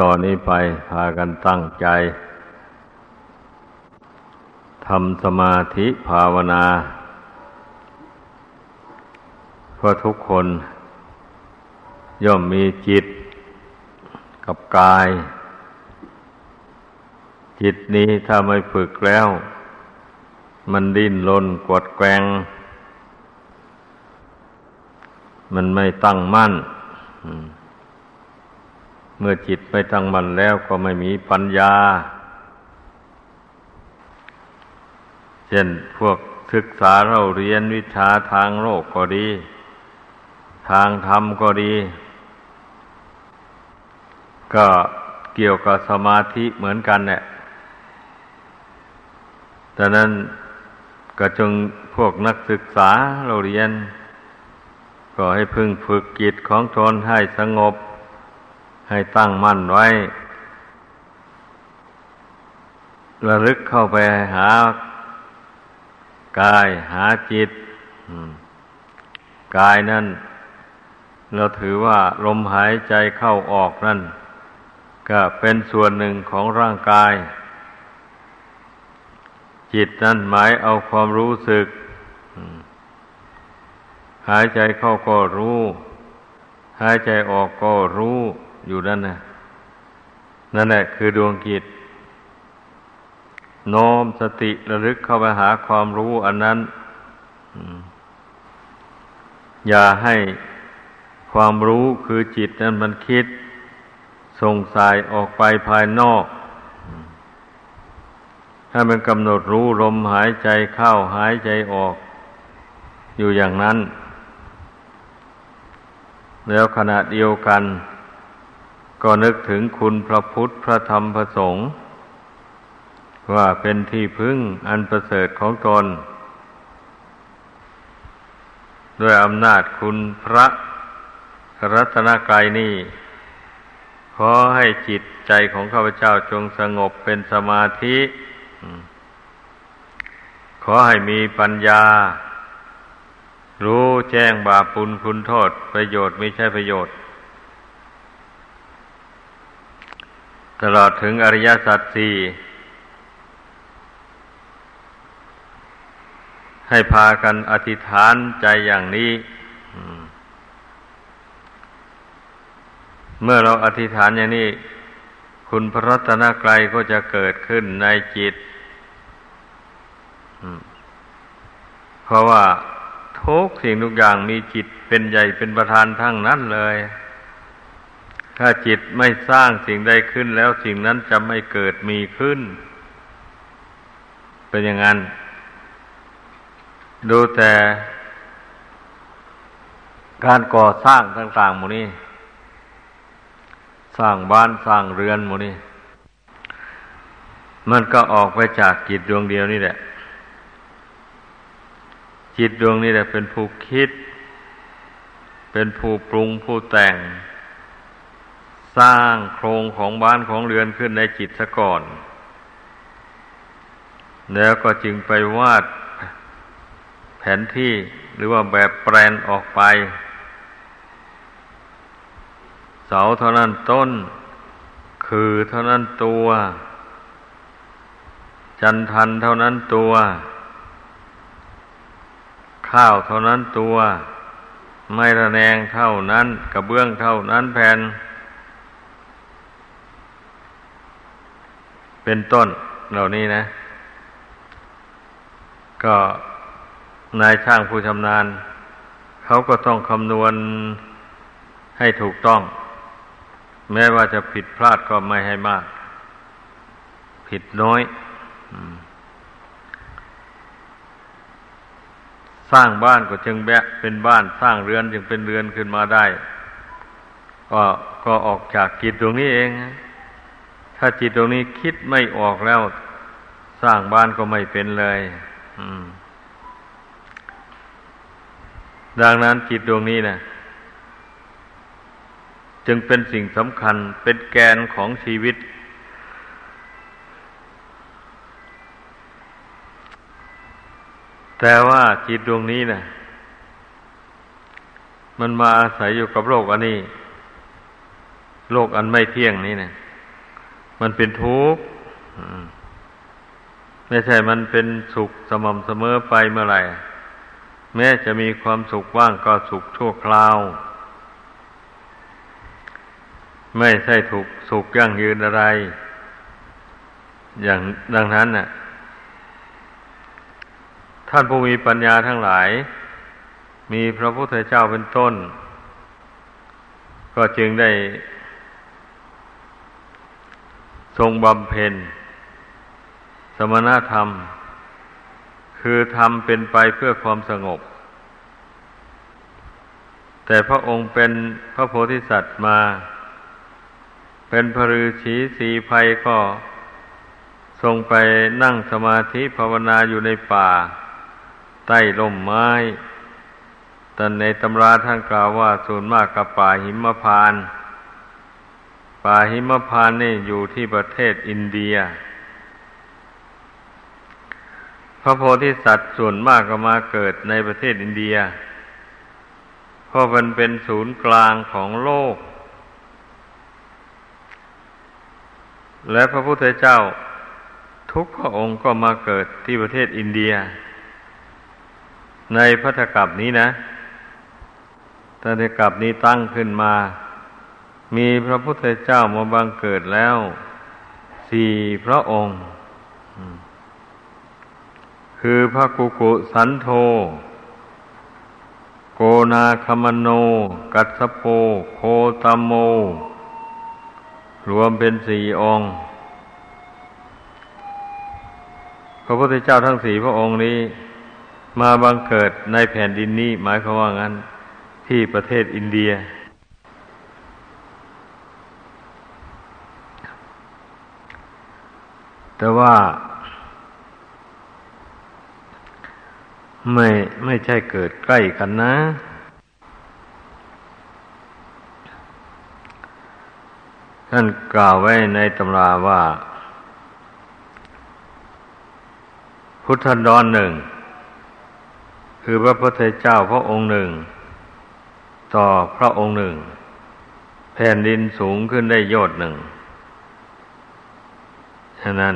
ต่อนนี้ไปพากันตั้งใจทำสมาธิภาวนาเพราะทุกคน ย่อมมีจิตกับกาย จิตนี้ถ้าไม่ฝึกแล้ว มันดิ้นรนกดแกง มันไม่ตั้งมั่น เมื่อจิตไม่ตั้งมั่นแล้วก็ไม่มีปัญญา เช่นพวกศึกษาเราเรียนวิชาทางโลกก็ดี ทางธรรมก็ดี ก็เกี่ยวกับสมาธิเหมือนกันเนี่ยดังนั้นก็จงพวกนักศึกษาเราเรียน ก็ให้พึงฝึกจิตของตนให้สงบ ให้ตั้งมั่นไว้ ระลึกเข้าไปหากายหาจิตกายนั่น เราถือว่าลมหายใจเข้าออกนั่น ก็เป็นส่วนหนึ่งของร่างกาย จิตนั่นหมายเอาความรู้สึก หายใจเข้าก็รู้ หายใจออกก็รู้ อยู่นั่นนะนั่นแหละคือดวงกิจโน้มสติระลึกเข้าไปหาความรู้อันนั้นอย่าให้ความรู้คือจิตนั้นมันคิด ส่งสายออกไปภายนอกให้มันกำหนดรู้ลมหายใจเข้าหายใจออก อยู่อย่างนั้น แล้วขณะเดียวกัน ก็นึกถึงคุณพระพุทธพระธรรมพระสงฆ์ว่าเป็นที่พึ่งอันประเสริฐของตน ด้วยอำนาจคุณพระรัตนกายนี้ ขอให้จิตใจของข้าพเจ้าจงสงบเป็นสมาธิ ขอให้มีปัญญา รู้แจ้งบาปปุลคุณโทษ ประโยชน์ไม่ใช่ประโยชน์ ตลอดถึงอริยสัจสี่ให้พากันอธิษฐานใจอย่างนี้เมื่อเราอธิษฐานอย่างนี้ คุณพระรัตนกรัยก็จะเกิดขึ้นในจิต เพราะว่าทุกสิ่งทุกอย่างมีจิตเป็นใหญ่เป็นประธานทั้งนั้นเลย ถ้าจิตไม่สร้างสิ่งใดขึ้นแล้วสิ่งนั้นจะไม่เกิดมีขึ้น เป็นอย่างนั้น ดูแต่การก่อสร้างต่างๆหมดนี้สร้างบ้านสร้างเรือนหมดนี้มันก็ออกไปจากจิตดวงเดียวนี่แหละ จิตดวงนี้แหละเป็นผู้คิด เป็นผู้ปรุงผู้แต่ง สร้างโครงของบ้านของเรือนขึ้นในจิตซะก่อน แล้วก็จึงไปวาดแผนที่หรือว่าแบบแปลนออกไป เสาเท่านั้นต้น คือเท่านั้นตัว จันทันเท่านั้นตัว ข้าวเท่านั้นตัว ไม่ระแนงเท่านั้น กระเบื้องเท่านั้นแผ่น เป็นต้นเหล่านี้นะ ก็นายช่างผู้ชำนาญ เขาก็ต้องคำนวณให้ถูกต้อง แม้ว่าจะผิดพลาดก็ไม่ให้มาก ผิดน้อยสร้างบ้านก็จึงแบะเป็นบ้านสร้างเรือนจึงเป็นเรือนขึ้นมาได้ ก็ก็ออกจากจิตตรงนี้เอง ถ้าจิตตรงนี้คิดไม่ออกแล้ว สร้างบ้านก็ไม่เป็นเลยดังนั้นจิตดวงนี้นะจึงเป็นสิ่งสำคัญเป็นแกนของชีวิต แต่ว่าจิตดวงนี้นะ่ะมันมาอาศัยอยู่กับโลกอันนี้ โลกอันไม่เที่ยงนี้เนะ มันเป็นทุกข์ไม่ใช่มันเป็นสุขสม่ำเสมอไปเมื่อไหร่ แม้จะมีความสุขว่างก็สุขชั่วคราว ไม่ใช่ถูกสุขยั่งยืนอะไร อย่างดังนั้นน่ะ ท่านผู้มีปัญญาทั้งหลาย มีพระพุทธเจ้าเป็นต้น ก็จึงได้ ทรงบำเพ็ญ สมณธรรม คือทำเป็นไปเพื่อความสงบ แต่พระองค์เป็นพระโพธิสัตว์มา เป็นพระฤาษีสีภัยก็ทรงไปนั่งสมาธิภาวนาอยู่ในป่า ใต้ร่มไม้แต่ในตำราท่านกล่าวว่าส่วนมากกับป่าหิมพานต์ ป่าหิมพานนี่อยู่ที่ประเทศอินเดีย พระโพธิสัตว์ส่วนมากก็มาเกิดในประเทศอินเดีย เพราะมันเป็นศูนย์กลางของโลก และพระพุทธเจ้าทุกพระองค์ก็มาเกิดที่ประเทศอินเดีย ในพัทธกัปนี้นะพัทธกัปนี้ตั้งขึ้นมา มีพระพุทธเจ้ามาบังเกิดแล้วสี่พระองค์ คือพระกุกุสันโธ โกนาคมโน กัสโปโคตมโม รวมเป็นสี่องค์ พระพุทธเจ้าทั้งสี่พระองค์นี้ มาบังเกิดในแผ่นดินนี้หมายความว่างั้น ที่ประเทศอินเดีย แต่ว่าไม่ไม่ใช่เกิดใกล้กันนะ ท่านกล่าวไว้ในตำราว่า พุทธันดรหนึ่ง คือพระพุทธเจ้าพระองค์หนึ่ง ต่อพระองค์หนึ่ง แผ่นดินสูงขึ้นได้โยดหนึ่ง ฉะนั้น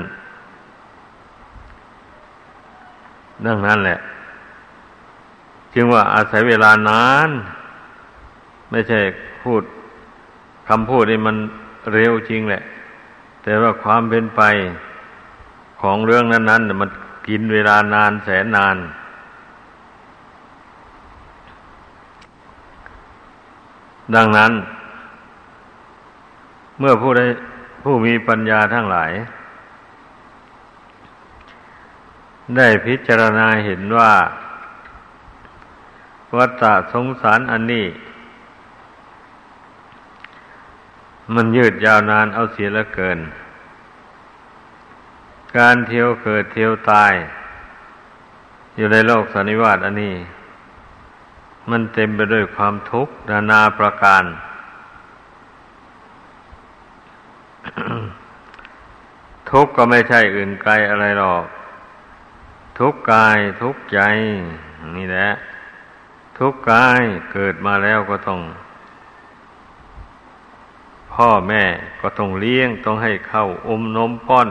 ดังนั้นแหละ จึงว่าอาศัยเวลานาน ไม่ใช่พูดคำพูดนี่มันเร็วจริงแหละ แต่ว่าความเป็นไปของเรื่องนั้นๆมันกินเวลานานแสนนาน ดังนั้น เมื่อผู้ได้ผู้มีปัญญาทั้งหลาย ได้พิจารณาเห็นว่า วัฏสงสารอันนี้ มันยืดยาวนานเอาเสียละเกิน การเที่ยวเกิดเที่ยวตาย อยู่ในโลกสันนิวาตอันนี้ มันเต็มไปด้วยความทุกข์นานาประการ ทุกข์ก็ไม่ใช่อื่นไกลอะไรหรอก ทุกกายทุกใจ นี่แหละ ทุกกายเกิดมาแล้วก็ต้อง พ่อแม่ก็ต้องเลี้ยงต้องให้เข้าอมนมป้อน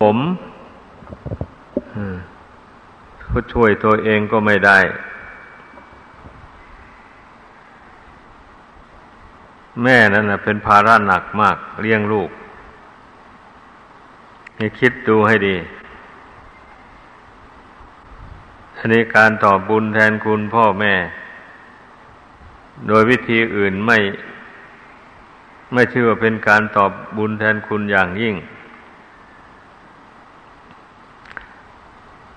ผมก็ช่วยตัวเองก็ไม่ได้ แม่นั่นนะเป็นภาระหนักมากเลี้ยงลูก ให้คิดดูให้ดี อันนี้การตอบบุญแทนคุณพ่อแม่ โดยวิธีอื่นไม่ ไม่ชื่อว่าเป็นการตอบบุญแทนคุณอย่างยิ่ง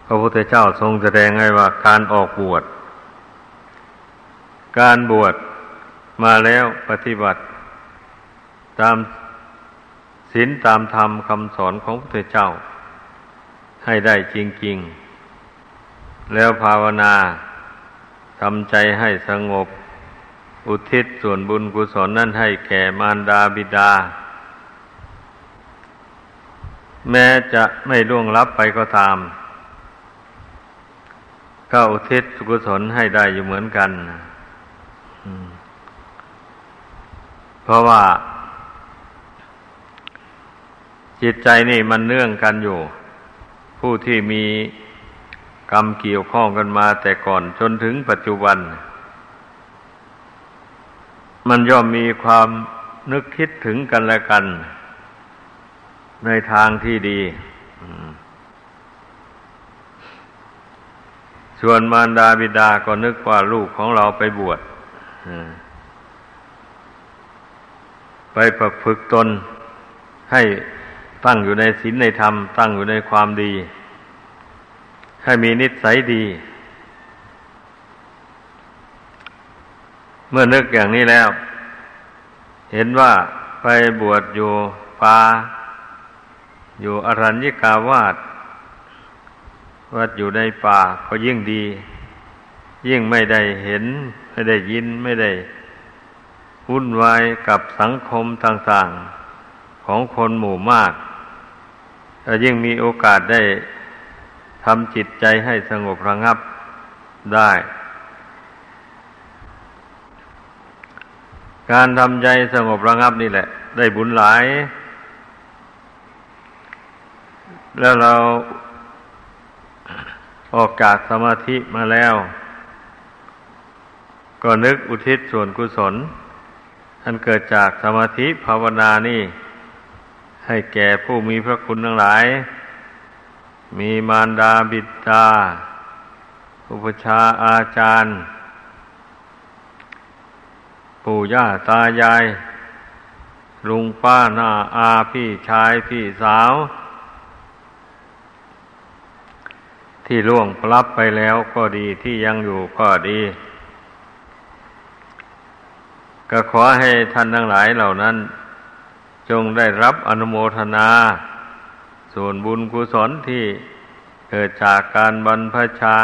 พระพุทธเจ้าทรงแสดงให้ว่าการออกบวช การบวชมาแล้วปฏิบัติตาม ศีลตามธรรมคำสอนของพระเจ้า ให้ได้จริง ๆ แล้วภาวนาทำใจให้สงบ อุทิศส่วนบุญกุศลนั่นให้แก่มารดาบิดา แม้จะไม่ล่วงลับไปก็ตามก็อุทิศกุศลให้ได้อยู่เหมือนกัน เพราะว่า จิตใจนี่มันเนื่องกันอยู่ ผู้ที่มีกรรมเกี่ยวข้องกันมาแต่ก่อนจนถึงปัจจุบัน มันย่อมมีความนึกคิดถึงกันและกัน ในทางที่ดี ส่วนมารดาบิดาก็นึกว่าลูกของเราไปบวชไปประพฤกตนให้ ตั้งอยู่ในศีลในธรรม ตั้งอยู่ในความดี ให้มีนิสัยดี เมื่อนึกอย่างนี้แล้ว เห็นว่าไปบวชอยู่ป่าอยู่อรัญญิกาวาสวัดอยู่ในป่าก็ยิ่งดี ยิ่งไม่ได้เห็น ไม่ได้ยินไม่ได้วุ่นวายกับสังคมต่าง ๆ ของคนหมู่มาก ยิ่งมีโอกาสได้ทำจิตใจให้สงบระงับได้ การทำใจสงบระงับนี่แหละ ได้บุญหลาย แล้วเราออกจากสมาธิมาแล้ว ก็นึกอุทิศส่วนกุศล อันเกิดจากสมาธิภาวนานี่ ให้แก่ผู้มีพระคุณทั้งหลาย มีมารดาบิดา อุปชาอาจารย์ ปู่ย่าตายาย ลุงป้าน้าอาพี่ชายพี่สาว ที่ล่วงพลับไปแล้วก็ดีที่ยังอยู่ก็ดี ก็ขอให้ท่านทั้งหลายเหล่านั้น จงได้รับอนุโมทนา ส่วนบุญกุศลที่เกิดจากการบรรพชา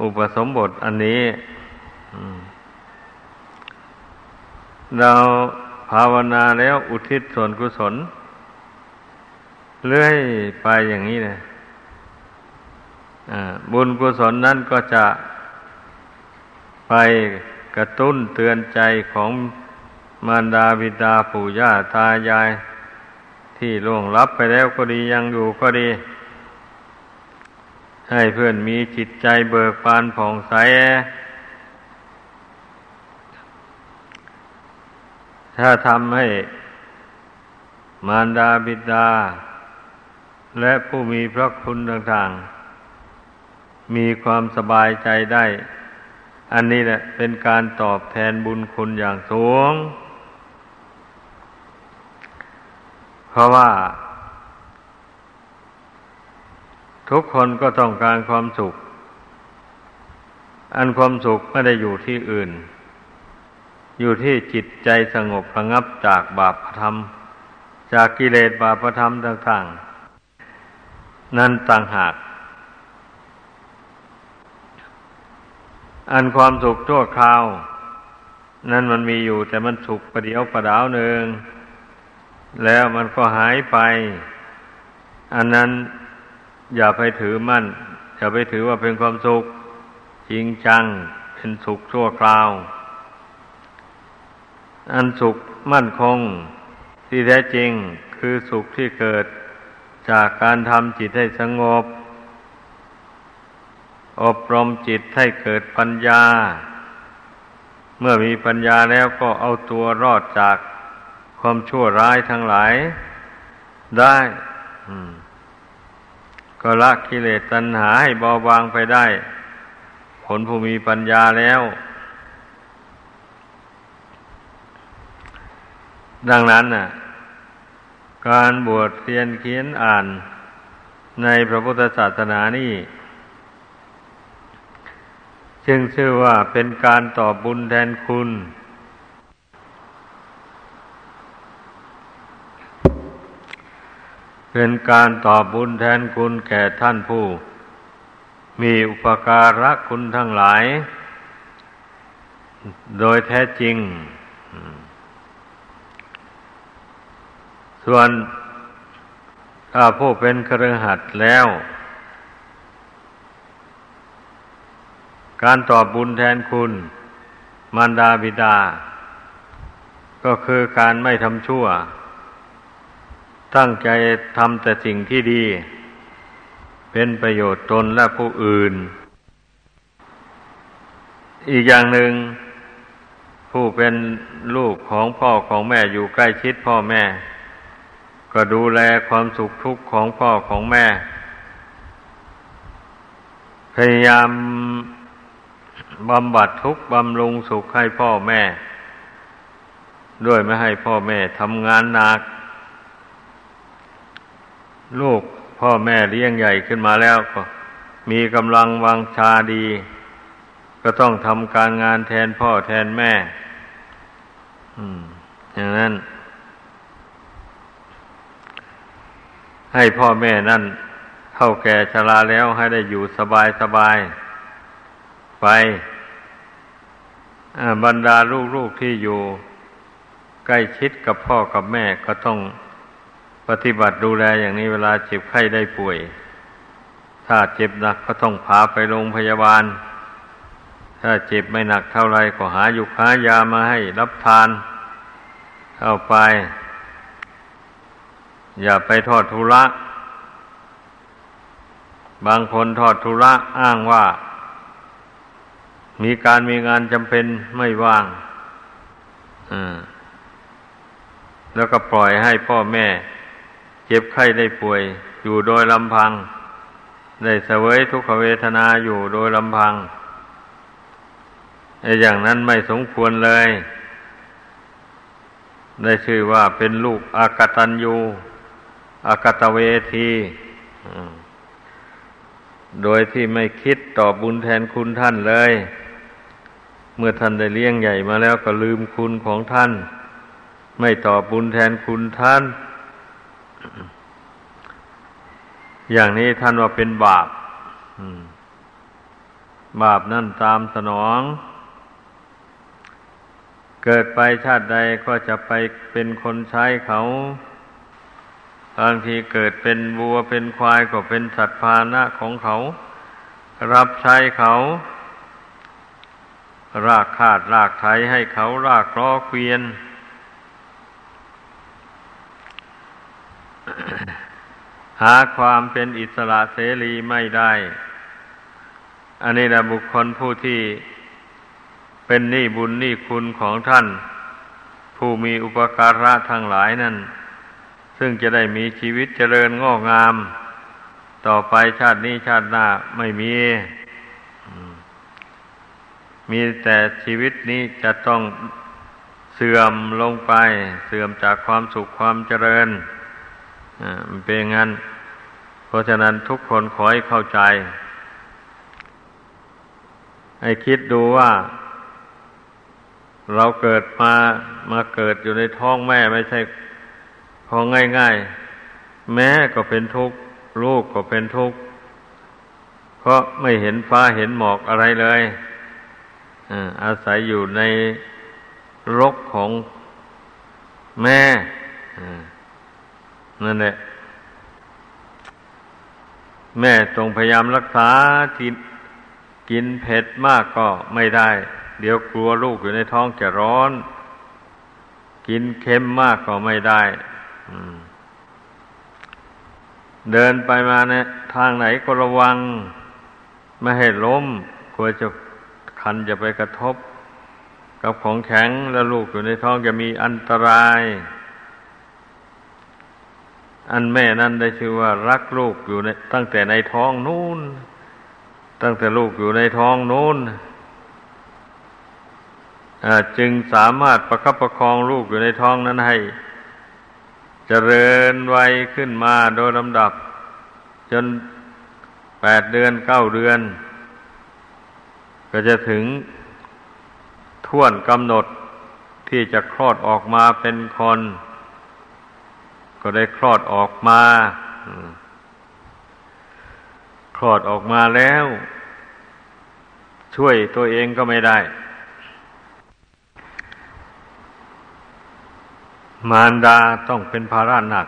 อุปสมบทอันนี้เราภาวนาแล้วอุทิศส่วนกุศลเลื่อยไปอย่างนี้เลยบุญกุศลนั้นก็จะไปกระตุ้นเตือนใจของ มารดาบิดาปู่ย่าตายาย ที่ล่วงลับไปแล้วก็ดียังอยู่ก็ดี ให้เพื่อนมีจิตใจเบิกบานผ่องใส ถ้าทำให้มารดาบิดา และผู้มีพระคุณต่างๆ มีความสบายใจได้ อันนี้แหละเป็นการตอบแทนบุญคุณอย่างสูง เพราะว่า ทุกคนก็ต้องการความสุข อันความสุขไม่ได้อยู่ที่อื่น อยู่ที่จิตใจสงบระงับจากบาปธรรม จากกิเลสบาปธรรมต่างๆ นั่นต่างหาก อันความสุขชั่วคราว นั่นมันมีอยู่แต่มันสุขประเดียวประดาวหนึ่ง แล้วมันก็หายไป อันนั้นอย่าไปถือมั่น อย่าไปถือว่าเป็นความสุข จริงจัง เป็นสุขชั่วคราว อันสุขมั่นคงที่แท้จริงคือสุขที่เกิดจากการทำจิตให้สงบ อบรมจิตให้เกิดปัญญา เมื่อมีปัญญาแล้วก็เอาตัวรอดจาก ความชั่วร้ายทั้งหลายได้ก็ละกิเลสตัณหาให้เบาบางไปได้ ผลผู้มีปัญญาแล้ว ดังนั้นน่ะ การบวชเรียนเขียนอ่านในพระพุทธศาสนานี่ จึงชื่อว่าเป็นการตอบบุญแทนคุณ เป็นการตอบบุญแทนคุณแก่ท่านผู้ มีอุปการะคุณทั้งหลาย โดยแท้จริง ส่วนถ้าผู้เป็นเครือหัดแล้ว การตอบบุญแทนคุณมารดาบิดา ก็คือการไม่ทำชั่ว ตั้งใจทำแต่สิ่งที่ดี เป็นประโยชน์ตนและผู้อื่น อีกอย่างหนึ่ง ผู้เป็นลูกของพ่อของแม่อยู่ใกล้ชิดพ่อแม่ ก็ดูแลความสุขทุกข์ของพ่อของแม่ พยายามบำบัดทุกข์บำรุงสุขให้พ่อแม่ ด้วยไม่ให้พ่อแม่ทำงานหนัก ลูกพ่อแม่เลี้ยงใหญ่ขึ้นมาแล้วก็ มีกำลังวังชาดี ก็ต้องทำการงานแทนพ่อแทนแม่อย่างนั้น ให้พ่อแม่นั่นเท่าแก่ชราแล้วให้ได้อยู่สบายสบายไปบรรดาลูกๆที่อยู่ ใกล้ชิดกับพ่อกับแม่ก็ต้อง ปฏิบัติดูแลอย่างนี้เวลาเจ็บไข้ได้ป่วย ถ้าเจ็บหนักก็ต้องพาไปโรงพยาบาล ถ้าเจ็บไม่หนักเท่าไรก็หายุค้ายามาให้รับทาน เข้าไป อย่าไปทอดทุระ บางคนทอดทุระอ้างว่า มีการมีงานจำเป็นไม่ว่างแล้วก็ปล่อยให้พ่อแม่ เจ็บไข้ได้ป่วย อยู่โดยลำพัง ได้เสวยทุกขเวทนาอยู่โดยลำพังไอ้อย่างนั้นไม่สมควรเลย ได้ชื่อว่าเป็นลูกอากตันยูอากตเวทีโดยที่ไม่คิดตอบบุญแทนคุณท่านเลย เมื่อท่านได้เลี้ยงใหญ่มาแล้วก็ลืมคุณของท่าน ไม่ตอบบุญแทนคุณท่าน อย่างนี้ท่านว่าเป็นบาปบาปนั่นตามสนอง เกิดไปชาติใดก็จะไปเป็นคนใช้เขา บางทีเกิดเป็นบัวเป็นควายก็เป็นสัตว์พานะของเขา รับใช้เขา รากคาดรากไถให้เขารากล้อเกวียน หาความเป็นอิสระเสรีไม่ได้ อันนี้แหละบุคคลผู้ที่เป็นหนี้บุญหนี้คุณของท่าน ผู้มีอุปการะทั้งหลายนั่น ซึ่งจะได้มีชีวิตเจริญงอกงาม ต่อไปชาตินี้ชาติหน้าไม่มี มีแต่ชีวิตนี้จะต้องเสื่อมลงไป เสื่อมจากความสุขความเจริญ มันเป็นงั้น เพราะฉะนั้นทุกคนขอให้เข้าใจ ให้คิดดูว่า เราเกิดมามาเกิดอยู่ในท้องแม่ไม่ใช่ของง่ายๆ แม่ก็เป็นทุกข์ลูกก็เป็นทุกข์เพราะไม่เห็นฟ้าเห็นหมอกอะไรเลยอาศัยอยู่ในรกของแม่ นั่นแหละ แม่จงพยายามรักษากินกินเผ็ดมากก็ไม่ได้ เดี๋ยวกลัวลูกอยู่ในท้องจะร้อน กินเค็มมากก็ไม่ได้เดินไปมาเนี่ยทางไหนก็ระวัง ไม่ให้ล้มกลัวจะคันจะไปกระทบ กับของแข็งแล้วลูกอยู่ในท้องจะมีอันตราย อันแม่นั้นได้ชื่อว่ารักลูกอยู่ในตั้งแต่ในท้องนู้นตั้งแต่ลูกอยู่ในท้องนู้นจึงสามารถประคับประคองลูกอยู่ในท้องนั้นให้จเจริญวัยขึ้นมาโดยลำดับ จนแปดเดือนเก้าเดือน ก็จะถึงท่วนกำหนดที่จะคลอดออกมาเป็นคน ก็ได้คลอดออกมาคลอดออกมาแล้ว ช่วยตัวเองก็ไม่ได้ มารดาต้องเป็นภาระหนัก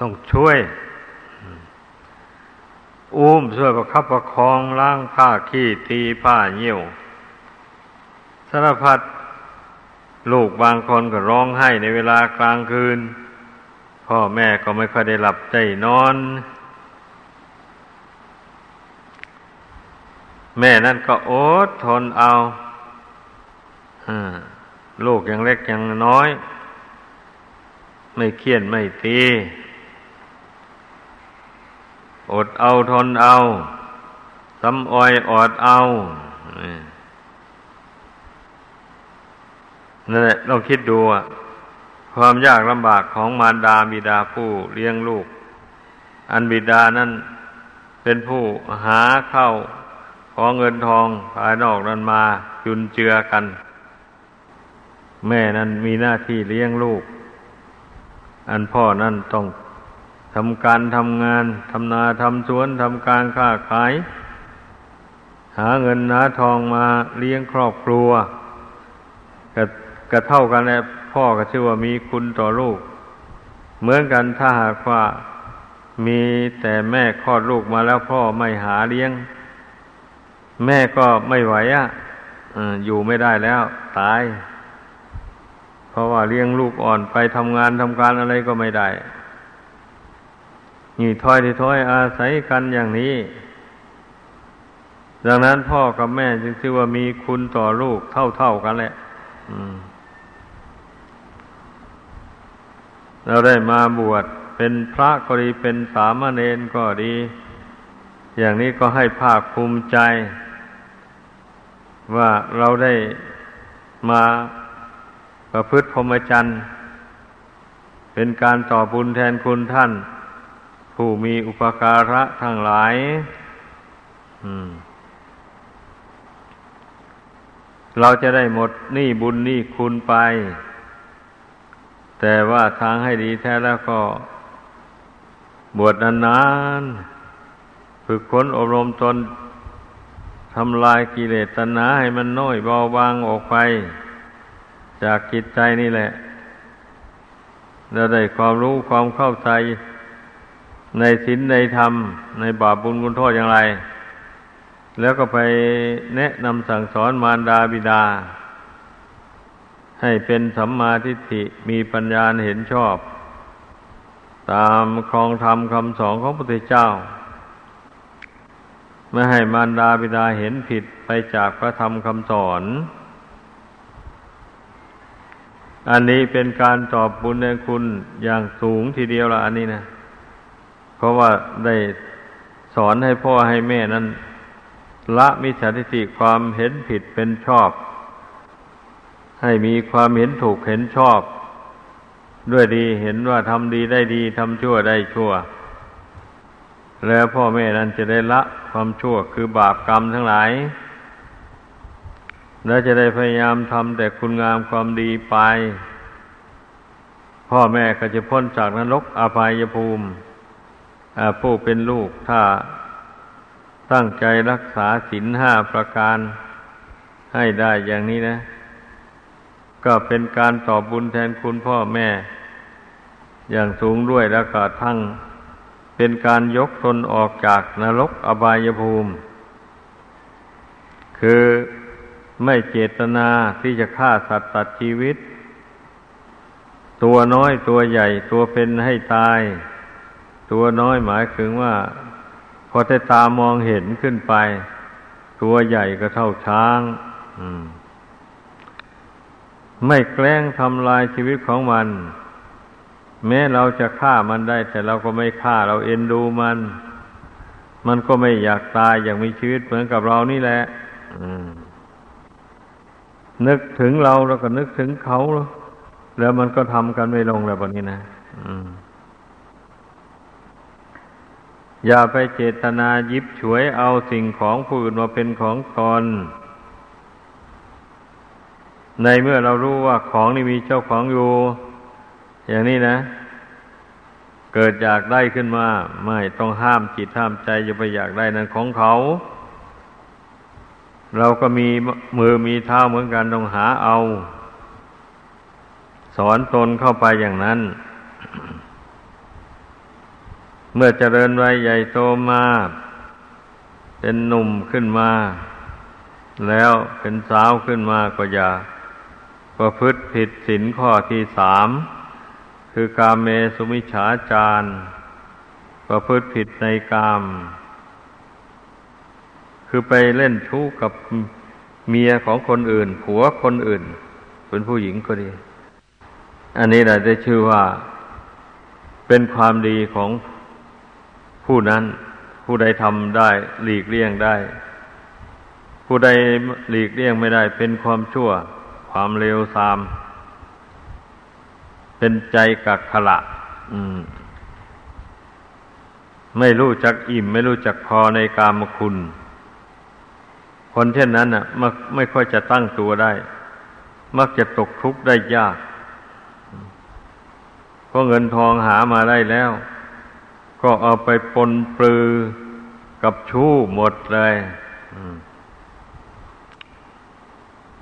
ต้องช่วย อุ้มช่วยประคับประคองล้างผ้าขี้ตีผ้าเยี่ยวสารพัดลูกบางคนก็ร้องไห้ในเวลากลางคืน พ่อแม่ก็ไม่ค่อยได้หลับใจนอน แม่นั่นก็อดทนเอาลูกยังเล็กยังน้อย ไม่เคียนไม่ตีอดเอาทนเอาสำออยอดเอานั่นแหละลองคิดดูอะ ความยากลำบากของมารดาบิดาผู้เลี้ยงลูก อันบิดานั้นเป็นผู้หาเข้าของเงินทองภายนอกนั้นมาจุนเจือกัน แม่นั้นมีหน้าที่เลี้ยงลูก อันพ่อนั้นต้องทำการทำงานทำนาทำสวนทำการค้าขาย หาเงินหาทองมาเลี้ยงครอบครัวก็ก็เท่ากันแหละ พ่อก็ชื่อว่ามีคุณต่อลูก เหมือนกันถ้าหากว่ามีแต่แม่คลอดลูกมาแล้วพ่อไม่หาเลี้ยง แม่ก็ไม่ไหวอะอยู่ไม่ได้แล้ว ตาย เพราะว่าเลี้ยงลูกอ่อนไปทำงานทำการอะไรก็ไม่ได้นี่ถอยที่ถอยอาศัยกันอย่างนี้ ดังนั้นพ่อกับแม่จึงชื่อว่ามีคุณต่อลูกเท่าๆกันแหละ เราได้มาบวชเป็นพระก็ดีเป็นสามเณรก็ดี อย่างนี้ก็ให้ภาคภูมิใจ ว่าเราได้มาประพฤติพรหมจรรย์ เป็นการต่อบุญแทนคุณท่าน ผู้มีอุปการะทั้งหลาย เราจะได้หมดหนี้บุญหนี้คุณไป แต่ว่าทางให้ดีแท้แล้วก็ บวชนานๆฝึกฝนอบรมตนทำลายกิเลสตัณหาให้มันน้อยเบาบางออกไป จากจิตใจนี่แหละเราได้ความรู้ความเข้าใจในศีลในธรรม ในบาปบุญคุณโทษอย่างไร แล้วก็ไปแนะนำสั่งสอนมารดาบิดา ให้เป็นสัมมาทิฏฐิมีปัญญาเห็นชอบ ตามครองธรรมคำสอนของพระพุทธเจ้า ไม่ให้มารดาบิดาเห็นผิดไปจากพระธรรมคำสอน อันนี้เป็นการตอบบุญในคุณอย่างสูงทีเดียวละอันนี้นะ เพราะว่าได้สอนให้พ่อให้แม่นั้น ละมิจฉาทิฏฐิความเห็นผิดเป็นชอบ ให้มีความเห็นถูกเห็นชอบ ด้วยดีเห็นว่าทำดีได้ดีทำชั่วได้ชั่ว แล้วพ่อแม่นั้นจะได้ละความชั่วคือบาปกรรมทั้งหลาย แล้วจะได้พยายามทำแต่คุณงามความดีไป พ่อแม่ก็จะพ้นจากนรกอภัยภูมิผู้เป็นลูกถ้าตั้งใจรักษาศีลห้าประการให้ได้อย่างนี้นะ ก็เป็นการตอบบุญแทนคุณพ่อแม่ อย่างสูงด้วยแล้วก็ทั้งเป็นการยกตนออกจากนรกอบายภูมิ คือไม่เจตนาที่จะฆ่าสัตว์ตัดชีวิต ตัวน้อยตัวใหญ่ตัวเป็นให้ตาย ตัวน้อยหมายถึงว่าพอแต่ตามองเห็นขึ้นไป ตัวใหญ่ก็เท่าช้าง ไม่แกล้งทำลายชีวิตของมัน แม้เราจะฆ่ามันได้ แต่เราก็ไม่ฆ่าเราเอ็นดูมัน มันก็ไม่อยากตายอยากมีชีวิตเหมือนกับเรานี่แหละนึกถึงเราแล้วก็นึกถึงเขา แล้วมันก็ทำกันไม่ลงแล้วแบบนี้นะอย่าไปเจตนายิบฉวยเอาสิ่งของผู้อื่นมาเป็นของตน ในเมื่อเรารู้ว่าของนี่มีเจ้าของอยู่ อย่างนี้นะ เกิดอยากได้ขึ้นมา ไม่ต้องห้ามจิตห้ามใจอย่าไปอยากได้นั้นของเขา เราก็มีมือมีเท้าเหมือนกันต้องหาเอา สอนตนเข้าไปอย่างนั้น เมื่อเจริญวัยใหญ่โตมาเป็นหนุ่มขึ้นมา แล้วเป็นสาวขึ้นมาก็อย่า ประพฤติผิดศีลข้อที่สามคือกาเมสุมิฉาจาร ประพฤติผิดในกาม คือไปเล่นชู้กับเมียของคนอื่น ผัวคนอื่น เป็นผู้หญิงก็ดี อันนี้แหละได้ชื่อว่า เป็นความดีของผู้นั้น ผู้ใดทำได้หลีกเลี่ยงได้ ผู้ใดหลีกเลี่ยงไม่ได้ เป็นความชั่ว ความเลวทราม เป็นใจกักขละไม่รู้จักอิ่ม ไม่รู้จักพอในกามคุณ คนเช่นนั้นอะมักไม่ค่อยจะตั้งตัวได้ มักจะตกทุกข์ได้ยากเพราะเงินทองหามาได้แล้ว ก็เอาไปปนปลือกับชู้หมดเลย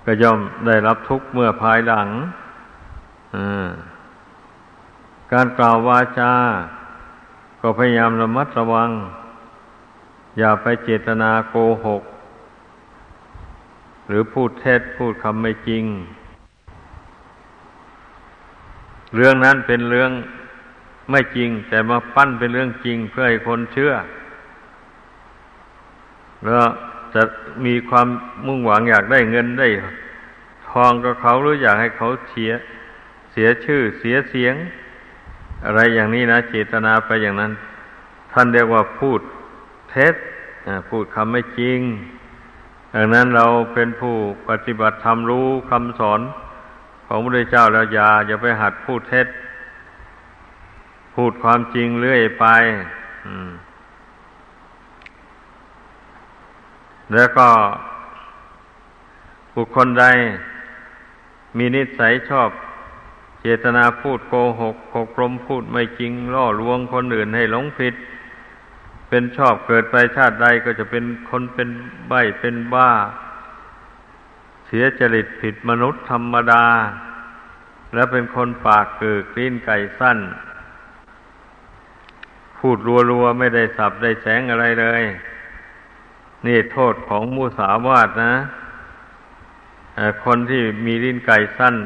ก็ย่อมได้รับทุกข์เมื่อภายหลัง การกล่าววาจา ก็พยายามระมัดระวัง อย่าไปเจตนาโกหก หรือพูดเท็จพูดคำไม่จริง เรื่องนั้นเป็นเรื่องไม่จริง แต่มาปั้นเป็นเรื่องจริงเพื่อให้คนเชื่อ แล้ว จะมีความมุ่งหวังอยากได้เงินได้ ทองกับเขาหรืออยากให้เขาเสีย เสียชื่อเสียเสียง อะไรอย่างนี้นะเจตนาไปอย่างนั้น ท่านเรียกว่าพูดเท็จพูดคำไม่จริงดังนั้นเราเป็นผู้ปฏิบัติธรรมรู้คำสอนของพระเจ้าแล้วอย่าอย่าไปหัดพูดเท็จ พูดความจริงเรื่อยไป แล้วก็บุคคลใดมีนิสัยชอบ เจตนาพูดโกหกหกลมพูดไม่จริงล่อลวงคนอื่นให้หลงผิด เป็นชอบเกิดไปชาติใดก็จะเป็นคนเป็นใบเป็นบ้า เสียจริตผิดมนุษย์ธรรมดา และเป็นคนปากเกิดกลิ้นไก่สั้น พูดรัวๆไม่ได้สับได้แสงอะไรเลย นี่โทษของมูสาวาดนะคนที่มีลิ้นไก่สั้น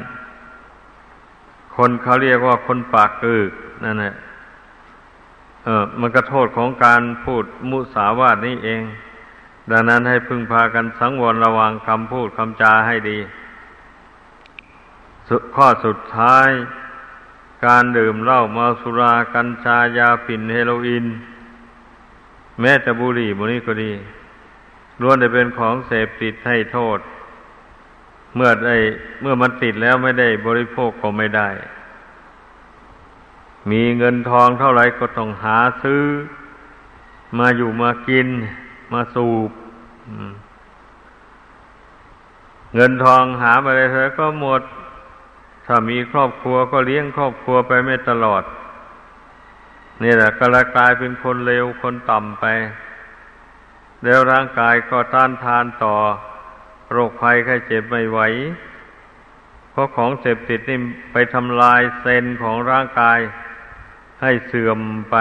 คนเขาเรียกว่าคนปากกึกนั่นแหละเออมันก็โทษของการพูดมุสาวาทนี่เอง ดังนั้นให้พึงพากันสังวรระวังคำพูดคำจาให้ดีข้อสุดท้าย การดื่มเหล้าเมาสุรากัญชายาฝิ่นเฮโรอีน แม้แต่บุหรี่บุนี้ก็ดี ล้วนได้เป็นของเสพติดให้โทษ เมื่อได้เมื่อมันติดแล้วไม่ได้บริโภคก็ไม่ได้ มีเงินทองเท่าไหร่ก็ต้องหาซื้อ มาอยู่มากิน มาสูบเงินทองหาไปเลยเธอก็หมด ถ้ามีครอบครัวก็เลี้ยงครอบครัวไปไม่ตลอด นี่แหละก็ละกลายเป็นคนเลวคนต่ำไป แล้วร่างกายก็ต้านทานต่อโรคภัยไข้เจ็บไม่ไหว เพราะของเสพติดนี่ไปทำลายเซลล์ของร่างกายให้เสื่อมไป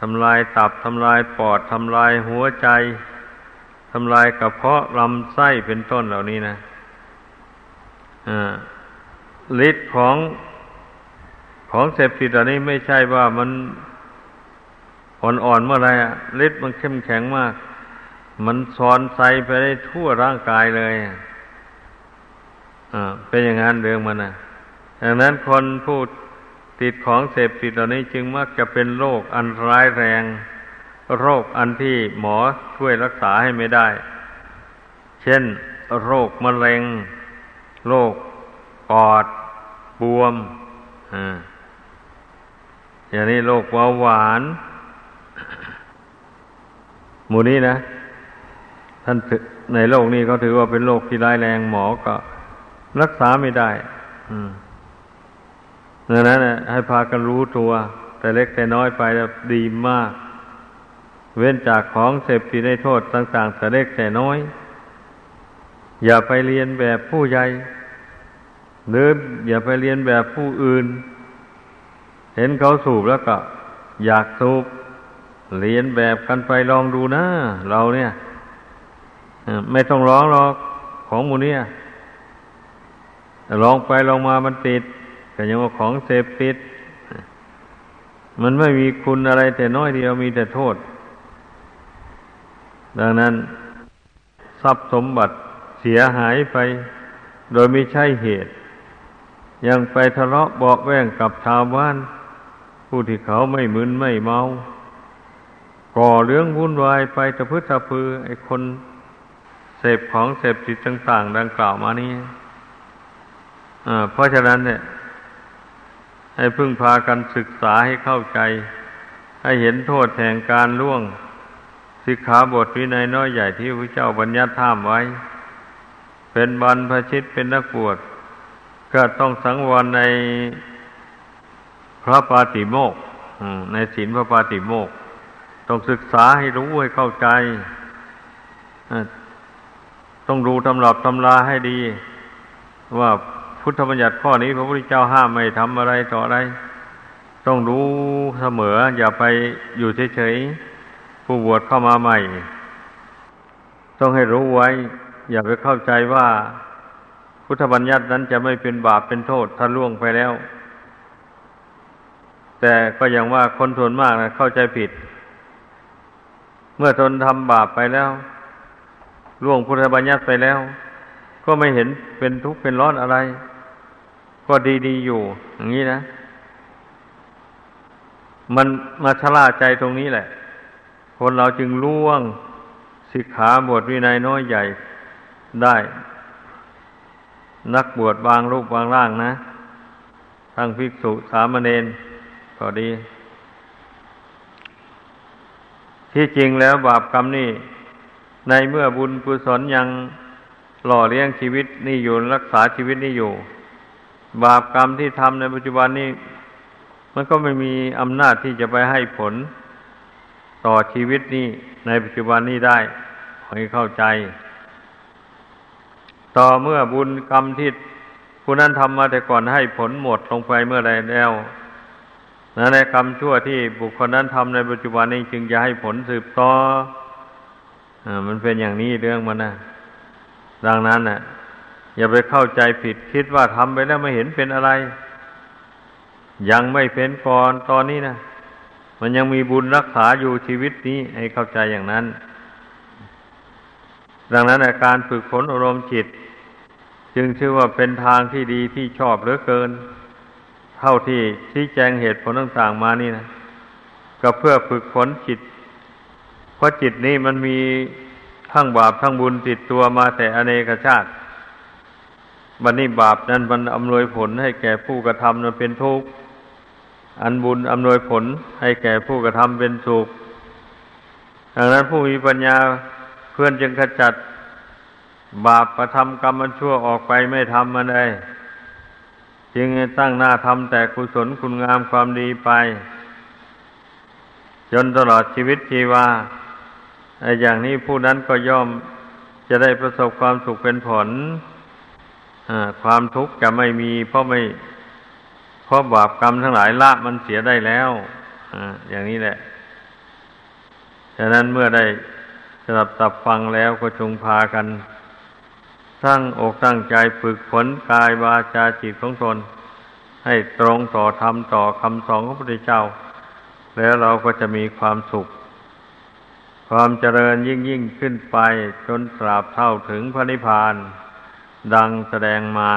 ทำลายตับทำลายปอดทำลายหัวใจทำลายกระเพาะลำไส้เป็นต้นเหล่านี้นะฤทธิ์ของของเสพติดอันนี้ไม่ใช่ว่ามัน อ่อนๆเมื่อไรอะฤทธิ์มันเข้มแข็งมาก มันซอนใสไปได้ทั่วร่างกายเลยอ่าเป็นอย่างนั้นเรื่องมันนะดังนั้นคนพูดติดของเสพติดเหล่านี้จึงมักจะเป็นโรคอันร้ายแรง โรคอันที่หมอช่วยรักษาให้ไม่ได้ เช่น โรคมะเร็ง โรคปอด บวม อ่าอย่างนี้โรคเบาหวาน หมู่นี้นะ ท่านในโลกนี้เขาถือว่าเป็นโรคที่ร้ายแรงหมอก็ รักษาไม่ได้ อืมดังนั้นให้พากันรู้ตัว แต่เล็กแต่น้อยไปดีมาก เว้นจากของเสพติดในโทษต่างๆแต่เล็กแต่น้อย อย่าไปเรียนแบบผู้ใหญ่หรืออย่าไปเรียนแบบผู้อื่น เห็นเขาสูบแล้วก็ อยากสูบ เรียนแบบกันไปลองดูนะ เราเนี่ยไม่ต้องร้องหรอกของมูเนี่ยลองไปลองมามันติดแต่ยังว่าของเสพติด มันไม่มีคุณอะไรแต่น้อยเดียวมีแต่โทษ ดังนั้น ทรัพย์สมบัติเสียหายไป โดยไม่ใช่เหตุ ยังไปทะเลาะเบาแวงกับชาวบ้าน ผู้ที่เขาไม่มึนไม่เมา ก่อเรื่องวุ่นวายไปตะพื้ตะพือ ไอ้คนเสพของเสพติดต่าง ๆ ดังกล่าวมานี้เพราะฉะนั้นเนี่ย ให้พึ่งพากันศึกษาให้เข้าใจ ให้เห็นโทษแห่งการล่วงสิกขาบทวินัยน้อยใหญ่ที่พระเจ้าบัญญัติท่ามไว้ เป็นบรรพชิตเป็นนักบวชก็ต้องสังวรในพระปาติโมกในศีลพระปาติโมก์ ต้องศึกษาให้รู้ให้เข้าใจ ต้องดูตำรับตำราให้ดี ว่าพุทธบัญญัติข้อนี้พระพุทธเจ้าห้ามไม่ทำอะไรต่ออะไร ต้องรู้เสมอ อย่าไปอยู่เฉยๆผู้บวชเข้ามาใหม่ ต้องให้รู้ไว้ อย่าไปเข้าใจว่าพุทธบัญญัตินั้นจะไม่เป็นบาปเป็นโทษถ้าล่วงไปแล้ว แต่ก็อย่างว่าคนส่วนมากนะเข้าใจผิด เมื่อทนทำบาปไปแล้วล่วงพุทธบัญญัติไปแล้ว ก็ไม่เห็นเป็นทุกข์เป็นร้อนอะไร ก็ดีๆอยู่ อย่างนี้นะ มันมาชลาใจตรงนี้แหละ คนเราจึงล่วงสิกขาบทวินัยน้อยใหญ่ได้ นักบวชบางรูปบางร่างนะทั้งภิกษุสามเณรก็ดี ที่จริงแล้วบาปกรรมนี่ ในเมื่อบุญกุศลยังหล่อเลี้ยงชีวิตนี่อยู่รักษาชีวิตนี่อยู่ บาปกรรมที่ทำในปัจจุบันนี้มันก็ไม่มีอำนาจที่จะไปให้ผลต่อชีวิตนี้ในปัจจุบันนี้ได้ให้เข้าใจ ต่อเมื่อบุญกรรมที่ผู้นั้นทำมาแต่ก่อนให้ผลหมดลงไปเมื่อใดแล้ว นในกรรมชั่วที่บุคคลนั้นทำในปัจจุบันนี้จึงจะให้ผลสืบต่อมันเป็นอย่างนี้เรื่องมันนะดังนั้นน่ะ อย่าไปเข้าใจผิดคิดว่าทำไปแล้วไม่เห็นเป็นอะไร ยังไม่เป็นก่อนตอนนี้นะมันยังมีบุญรักษาอยู่ชีวิตนี้ ให้เข้าใจอย่างนั้น ดังนั้นการฝึกฝนอารมณ์จิต จึงชื่อว่าเป็นทางที่ดีที่ชอบเหลือเกิน เท่าที่ชี้แจงเหตุผลต่าง ๆ มานี่นะ ก็เพื่อฝึกฝนจิต เพราะจิตนี้มันมีทั้งบาปทั้งบุญติดตัวมาแต่อเนกชาติ บันนี้บาปนั้นมันอำนวยผลให้แก่ผู้กระทำนั้นเป็นทุกข์ อันบุญอำนวยผลให้แก่ผู้กระทำเป็นสุข ดังนั้นผู้มีปัญญาเพื่อนจึงขจัด บาปประทำกรรมมันชั่วออกไปไม่ทำมันได้ จึงตั้งหน้าทำแต่กุศลคุณงามความดีไป จนตลอดชีวิตชีวาอย่างนี้ผู้นั้นก็ย่อมจะได้ประสบความสุขเป็นผลความทุกข์จะไม่มีเพราะไม่เพราะบาปกรรมทั้งหลายละมันเสียได้แล้วอย่างนี้แหละฉะนั้นเมื่อได้สดับตับฟังแล้วก็จงพากัน ตั้งอกตั้งใจฝึกฝนกายวาจาจิตของตน ให้ตรงต่อธรรมต่อคำสอนของพระพุทธเจ้า แล้วเราก็จะมีความสุข ความเจริญยิ่งยิ่งขึ้นไปจนตราบเท่าถึงพระนิพพาน ดังแสดงมา